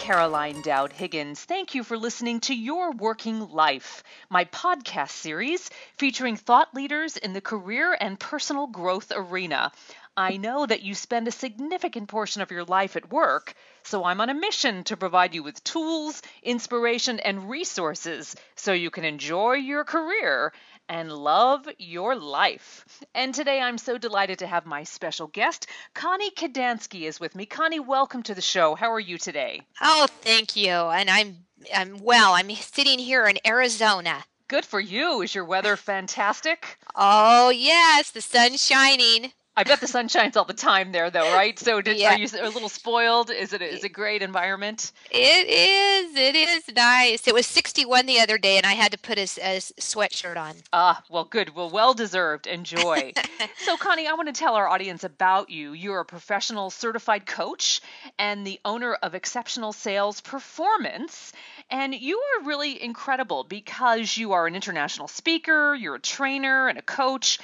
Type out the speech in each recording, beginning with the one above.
Caroline Dowd Higgins. Thank you for listening to Your Working Life, my podcast series featuring thought leaders in the career and personal growth arena. I know that you spend a significant portion of your life at work, so I'm on a mission to provide you with tools, inspiration, and resources so you can enjoy your career and love your life. And today I'm so delighted to have my special guest, Connie Kadansky is with me. Connie, welcome to the show. How are you today? Oh, thank you. And I'm I'm well. I'm sitting here in Arizona. Good for you. Is your weather fantastic? Oh, yes, the sun's shining. I bet the sun shines all the time there, though, right? So, did, yeah. are you a little spoiled? Is it is a great environment? It is. It is nice. It was 61 the other day, and I had to put a, a sweatshirt on. Ah, well, good. Well, well deserved. Enjoy. so, Connie, I want to tell our audience about you. You're a professional certified coach and the owner of Exceptional Sales Performance, and you are really incredible because you are an international speaker, you're a trainer and a coach.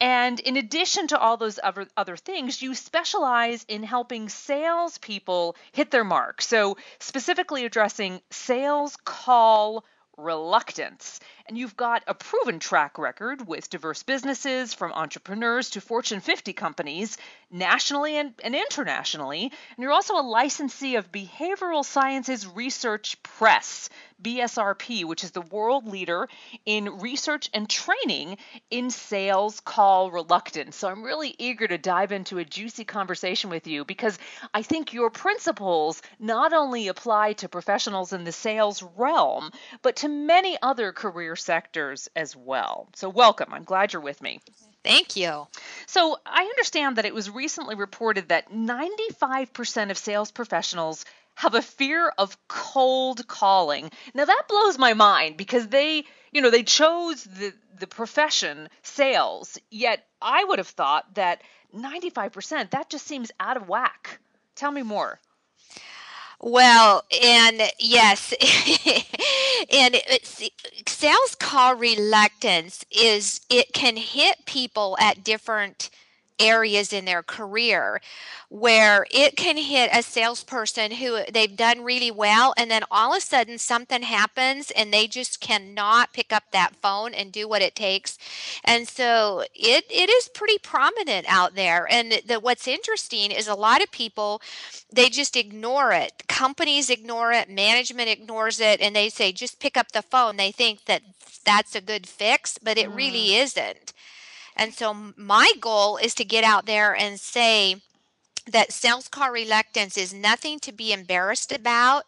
And in addition to all those other, other things, you specialize in helping salespeople hit their mark. So, specifically addressing sales call reluctance. And you've got a proven track record with diverse businesses from entrepreneurs to Fortune 50 companies, nationally and, and internationally. And you're also a licensee of Behavioral Sciences Research Press, BSRP, which is the world leader in research and training in sales call reluctance. So I'm really eager to dive into a juicy conversation with you because I think your principles not only apply to professionals in the sales realm, but to many other career sectors as well. So welcome. I'm glad you're with me. Thank you. So, I understand that it was recently reported that 95% of sales professionals have a fear of cold calling. Now that blows my mind because they, you know, they chose the the profession sales, yet I would have thought that 95% that just seems out of whack. Tell me more. Well, and yes, and sales call reluctance is it can hit people at different areas in their career where it can hit a salesperson who they've done really well and then all of a sudden something happens and they just cannot pick up that phone and do what it takes. And so it it is pretty prominent out there. And the, what's interesting is a lot of people they just ignore it. Companies ignore it management ignores it and they say just pick up the phone. They think that that's a good fix but it mm. really isn't and so my goal is to get out there and say that sales call reluctance is nothing to be embarrassed about,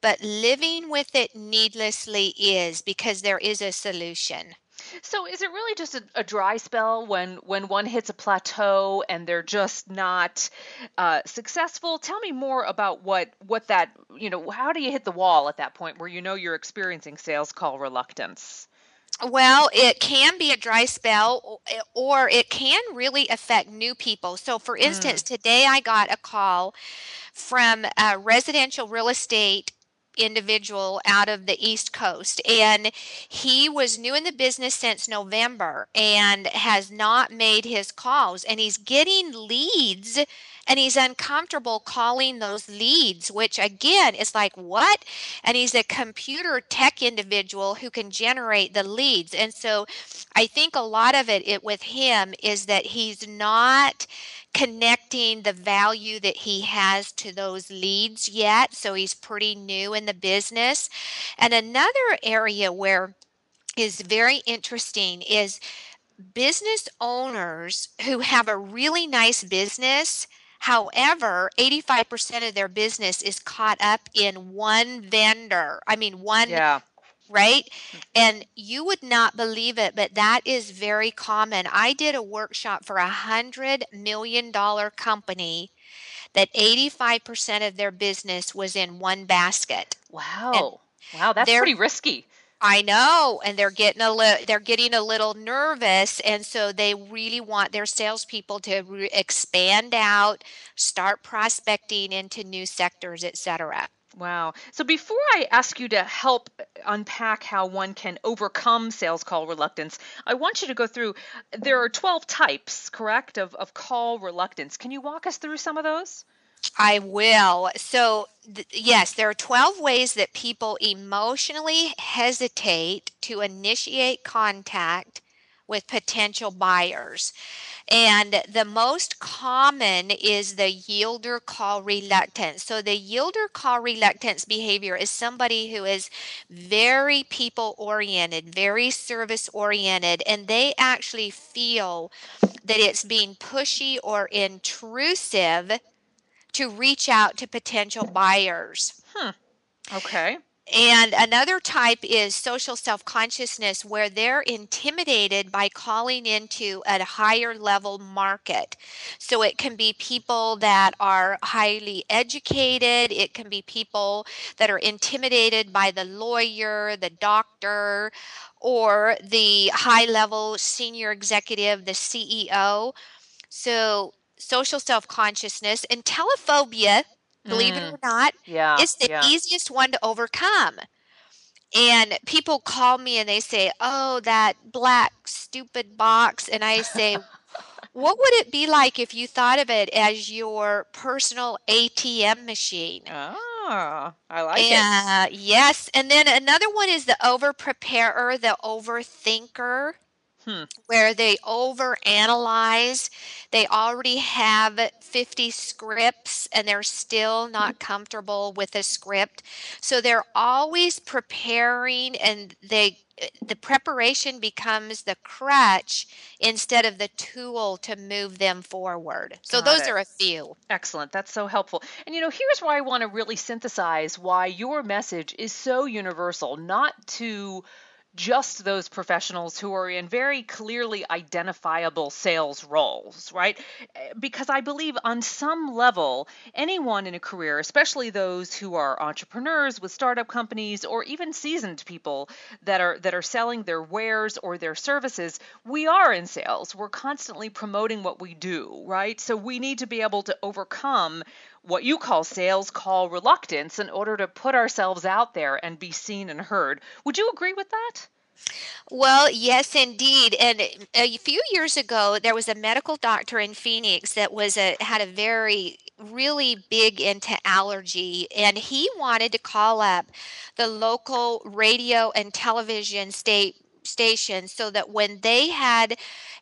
but living with it needlessly is because there is a solution. So is it really just a, a, dry spell when when one hits a plateau and they're just not uh, successful? Tell me more about what what that you know. How do you hit the wall at that point where you know you're experiencing sales call reluctance? Well, it can be a dry spell or it can really affect new people. So, for instance, mm. today I got a call from a residential real estate individual out of the East Coast. And he was new in the business since November and has not made his calls. And he's getting leads and he's uncomfortable calling those leads, which again is like, what? And he's a computer tech individual who can generate the leads. And so I think a lot of it, it with him is that he's not connecting the value that he has to those leads yet. So he's pretty new in the business. And another area where is very interesting is business owners who have a really nice business However, 85% of their business is caught up in one vendor. I mean, one yeah right? Mm-hmm. And you would not believe it, but that is very common. I did a workshop for a hundred million dollar company that 85% of their business was in one basket. Wow. And wow, that's pretty risky. I know, and they're getting a li- they're getting a little nervous, and so they really want their salespeople to re- expand out, start prospecting into new sectors, etc. Wow. So before I ask you to help unpack how one can overcome sales call reluctance, I want you to go through. There are 12 types, correct, of, of call reluctance. Can you walk us through some of those? I will. So, th- yes, there are 12 ways that people emotionally hesitate to initiate contact with potential buyers. And the most common is the yielder call reluctance. So, the yielder call reluctance behavior is somebody who is very people oriented, very service oriented, and they actually feel that it's being pushy or intrusive to reach out to potential buyers. Hmm. Okay. And another type is social self consciousness, where they're intimidated by calling into a higher level market. So it can be people that are highly educated, it can be people that are intimidated by the lawyer, the doctor, or the high level senior executive, the CEO. So social self consciousness and telephobia believe it Mm, or not, yeah, it's the yeah. easiest one to overcome. And people call me and they say, Oh, that black stupid box. And I say, What would it be like if you thought of it as your personal ATM machine? Ah, I like it. Yeah, yes. And then another one is the over preparer, the overthinker Hmm. where they overanalyze. They already have 50 scripts and they're still not comfortable with a script. So they're always preparing and they the preparation becomes the crutch instead of the tool to move them forward. So Got those it. are a few. Excellent. That's so helpful. And you know, here's where I want to really synthesize why your message is so universal, not to just those professionals who are in very clearly identifiable sales roles, right? Eh, Because I believe on some level, anyone in a career, especially those who are entrepreneurs with startup companies or even seasoned people that are that are selling their wares or their services, we are in sales. We're constantly promoting what we do, right? So we need to be able to overcome what you call sales call reluctance in order to put ourselves out there and be seen and heard. Would you agree with that? Well, yes, indeed. And a few years ago, there was a medical doctor in Phoenix that was a had a very really big into allergy, and he wanted to call up the local radio and television state station so that when they had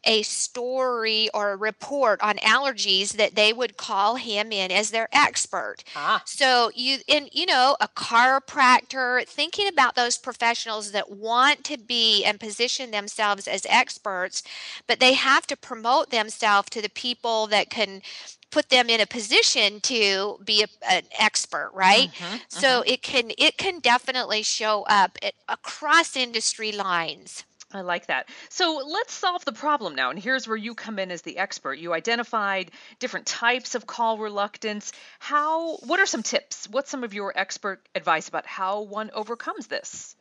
a story or a report on allergies that they would call him in as their expert. Ah, so you and you know a chiropractor thinking about those professionals that want to be and position themselves as experts but they have to promote themselves to the people that can put them in a position to be a, an expert right mm-hmm, so it can it can definitely show up at, across industry lines I like that. So let's solve the problem now. And here's where you come in as the expert. You identified different types of call reluctance. How, what are some tips? What's some of your expert advice about how one overcomes this?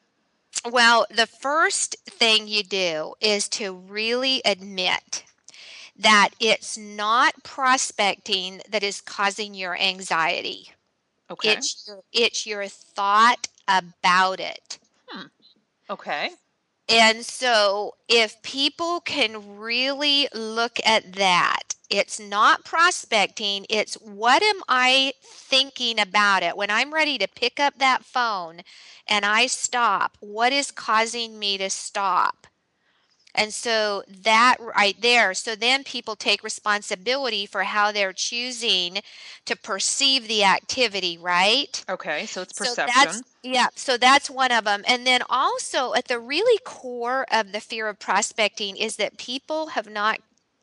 well the first thing you do is to really admit that it's not prospecting that is causing your anxiety. Okay. It's your, it's your thought about it. Hmm. Okay. And so if people can really look at that, it's not prospecting, it's what am I thinking about it? When I'm ready to pick up that phone and I stop, what is causing me to stop? And so that right there, so then people take responsibility for how they're choosing to perceive the activity, right? Okay. So it's So perception. that's yeah, so that's one of them. And then also at the really core of the fear of prospecting is that people have not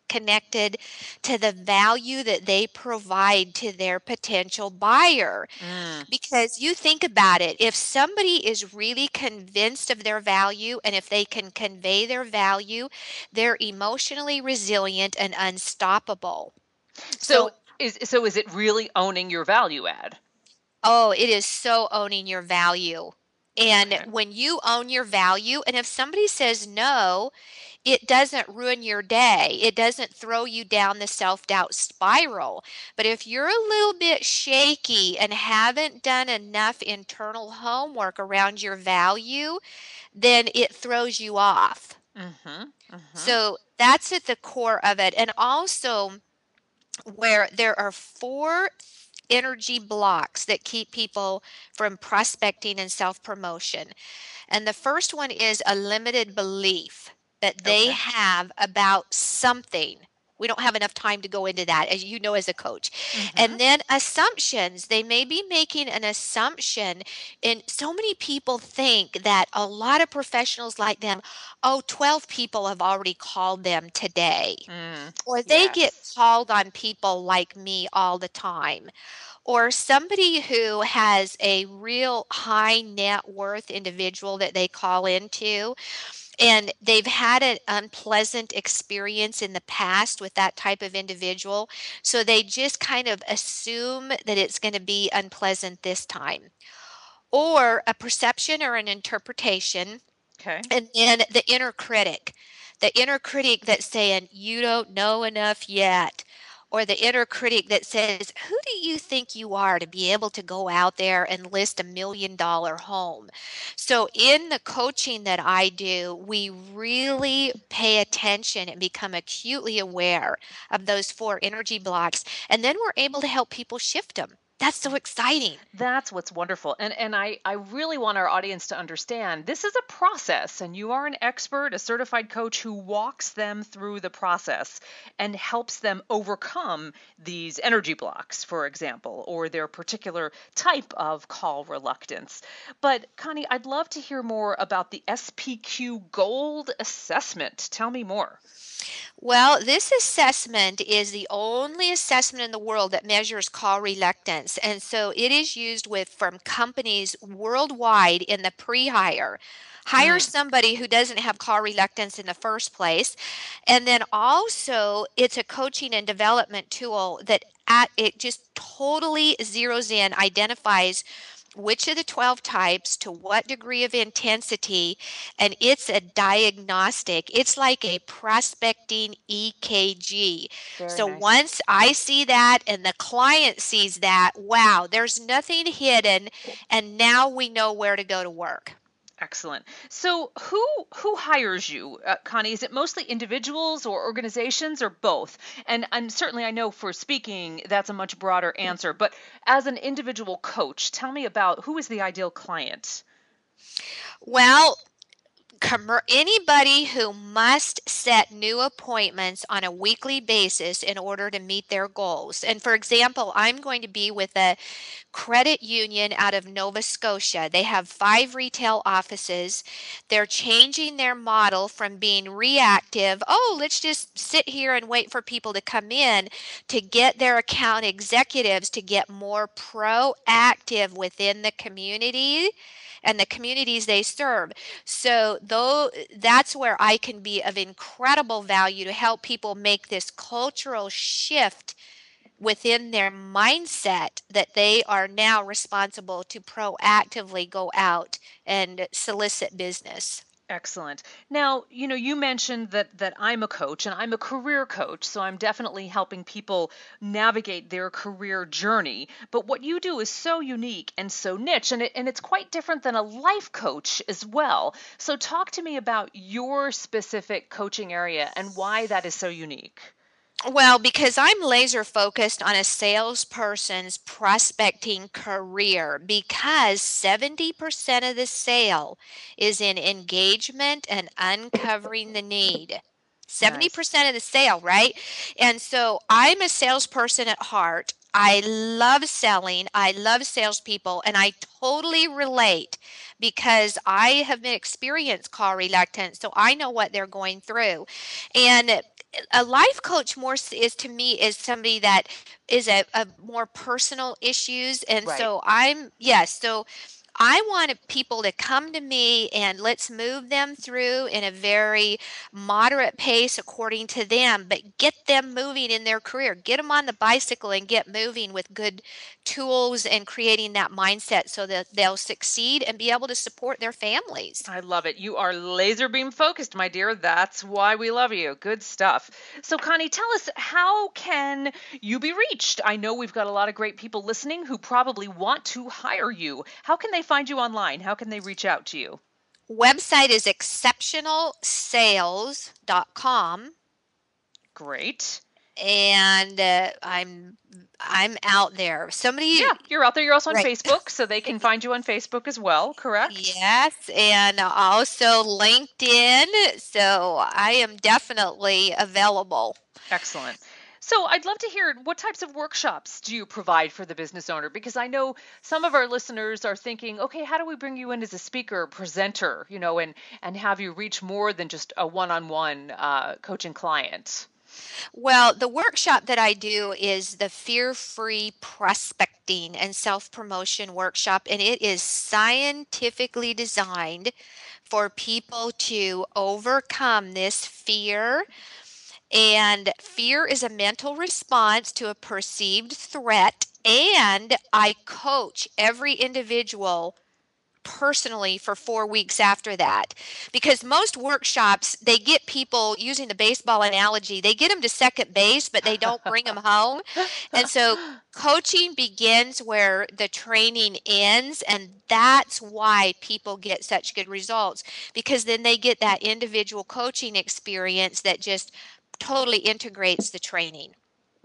connected to the value that they provide to their potential buyer. Mm, Because you think about it, if somebody is really convinced of their value and if they can convey their value, they're emotionally resilient and unstoppable. so So is so is it really owning your value add? Oh, it is so owning your value. And Okay. when you own your value, and if somebody says no, it doesn't ruin your day. It doesn't throw you down the self doubt spiral. But if you're a little bit shaky and haven't done enough internal homework around your value, then it throws you off. Mm-hmm. Mm-hmm. So that's at the core of it. And also, where there are four energy blocks that keep people from prospecting and self promotion. And the first one is a limited belief that they Okay. have about something. We don't have enough time to go into that, as you know, as a coach. Mhm. And then assumptions. They may be making an assumption. And so many people think that a lot of professionals like them, oh, 12 people have already called them today. Mm, Or they get called on people like me all the time. Or somebody who has a real high net worth individual that they call into, and they've had an unpleasant experience in the past with that type of individual. So they just kind of assume that it's going to be unpleasant this time. Or a perception or an interpretation Okay. and then the inner critic, the inner critic that's saying, You don't know enough yet. Or the inner critic that says, Who do you think you are to be able to go out there and list a million dollar home? So, in the coaching that I do, we really pay attention and become acutely aware of those four energy blocks. And then we're able to help people shift them. That's so exciting. That's what's wonderful. And and I I really want our audience to understand this is a process and you are an expert, a certified coach who walks them through the process and helps them overcome these energy blocks, for example, or their particular type of call reluctance. But Connie, I'd love to hear more about the SPQ Gold assessment. Tell me more. Well, this assessment is the only assessment in the world that measures call reluctance. And so it is used with from companies worldwide in the pre-hire. Hire Mm, somebody who doesn't have call reluctance in the first place. And then also it's a coaching and development tool that at it just totally zeroes in, identifies which of the 12 types to what degree of intensity and it's a diagnostic. It's like a prospecting ekg very so nice. once i see that and the client sees that wow there's nothing hidden and now we know where to go to work Excellent. So, who who hires you, uh, Connie? Is it mostly individuals or organizations or both? And and certainly, I know for speaking, that's a much broader answer. But as an individual coach, tell me about who is the ideal client. well anybody who must set new appointments on a weekly basis in order to meet their goals. And for example, I'm going to be with a credit union out of Nova Scotia. They have five retail offices. They're changing their model from being reactive, oh, let's just sit here and wait for people to come in, to get their account executives to get more proactive within the community and the communities they serve. So though that's where I can be of incredible value to help people make this cultural shift within their mindset that they are now responsible to proactively go out and solicit business. Excellent. Now, you know, you mentioned that that I'm a coach and I'm a career coach, so I'm definitely helping people navigate their career journey. But what you do is so unique and so niche and it, and it's quite different than a life coach as well. So talk to me about your specific coaching area and why that is so unique. Well, because I'm laser focused on a salesperson's prospecting career, because 70% of the sale is in engagement and uncovering the need. 70% Nice. of the sale, right? And so I'm a salesperson at heart. I love selling. I love salespeople, and I totally relate because I have been experienced call reluctance, so I know what they're going through. And a life coach more is to me is somebody that is a, a more personal issues and Right. so i'm yes so i want people to come to me and let's move them through in a very moderate pace according to them but get them moving in their career get them on the bicycle and get moving with good tools and creating that mindset so that they'll succeed and be able to support their families I love it. You are laser beam focused, my dear. That's why we love you. Good stuff. So, Connie, tell us how can you be reached? I know we've got a lot of great people listening who probably want to hire you. How can they find you online? How can they reach out to you? website is exceptionalsales.com Great. and uh, I'm I'm out there. Somebody Yeah, you're out there. You're also on Right. Facebook, so they can find you on Facebook as well, correct? Yes, and also LinkedIn. So I am definitely available. Excellent. So I'd love to hear what types of workshops do you provide for the business owner? Because I know some of our listeners are thinking, okay, how do we bring you in as a speaker, presenter, you know, and and have you reach more than just a one-on-one uh, coaching client? Well, the workshop that I do is the Fear Free Prospecting and Self Promotion Workshop, and it is scientifically designed for people to overcome this fear. And fear is a mental response to a perceived threat. And I coach every individual personally for four weeks after that. Because most workshops they get people using the baseball analogy they get them to second base but they don't bring them home. And so coaching begins where the training ends and that's why people get such good results. Because then they get that individual coaching experience that just totally integrates the training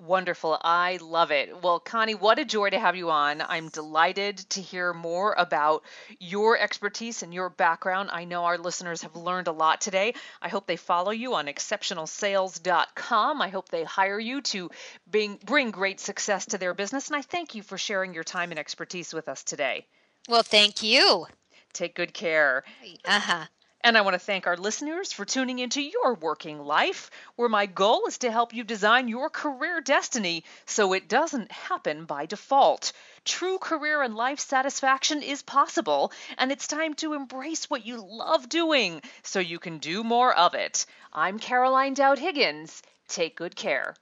Wonderful. I love it. Well, Connie, what a joy to have you on. I'm delighted to hear more about your expertise and your background. I know our listeners have learned a lot today. I hope they follow you on exceptionalsales.com. I hope they hire you to bring, bring great success to their business. And I thank you for sharing your time and expertise with us today. well thank you Take good care. uh-huh And I want to thank our listeners for tuning into your working life, where my goal is to help you design your career destiny so it doesn't happen by default. True career and life satisfaction is possible, and it's time to embrace what you love doing so you can do more of it. I'm Caroline Dowd Higgins. Take good care.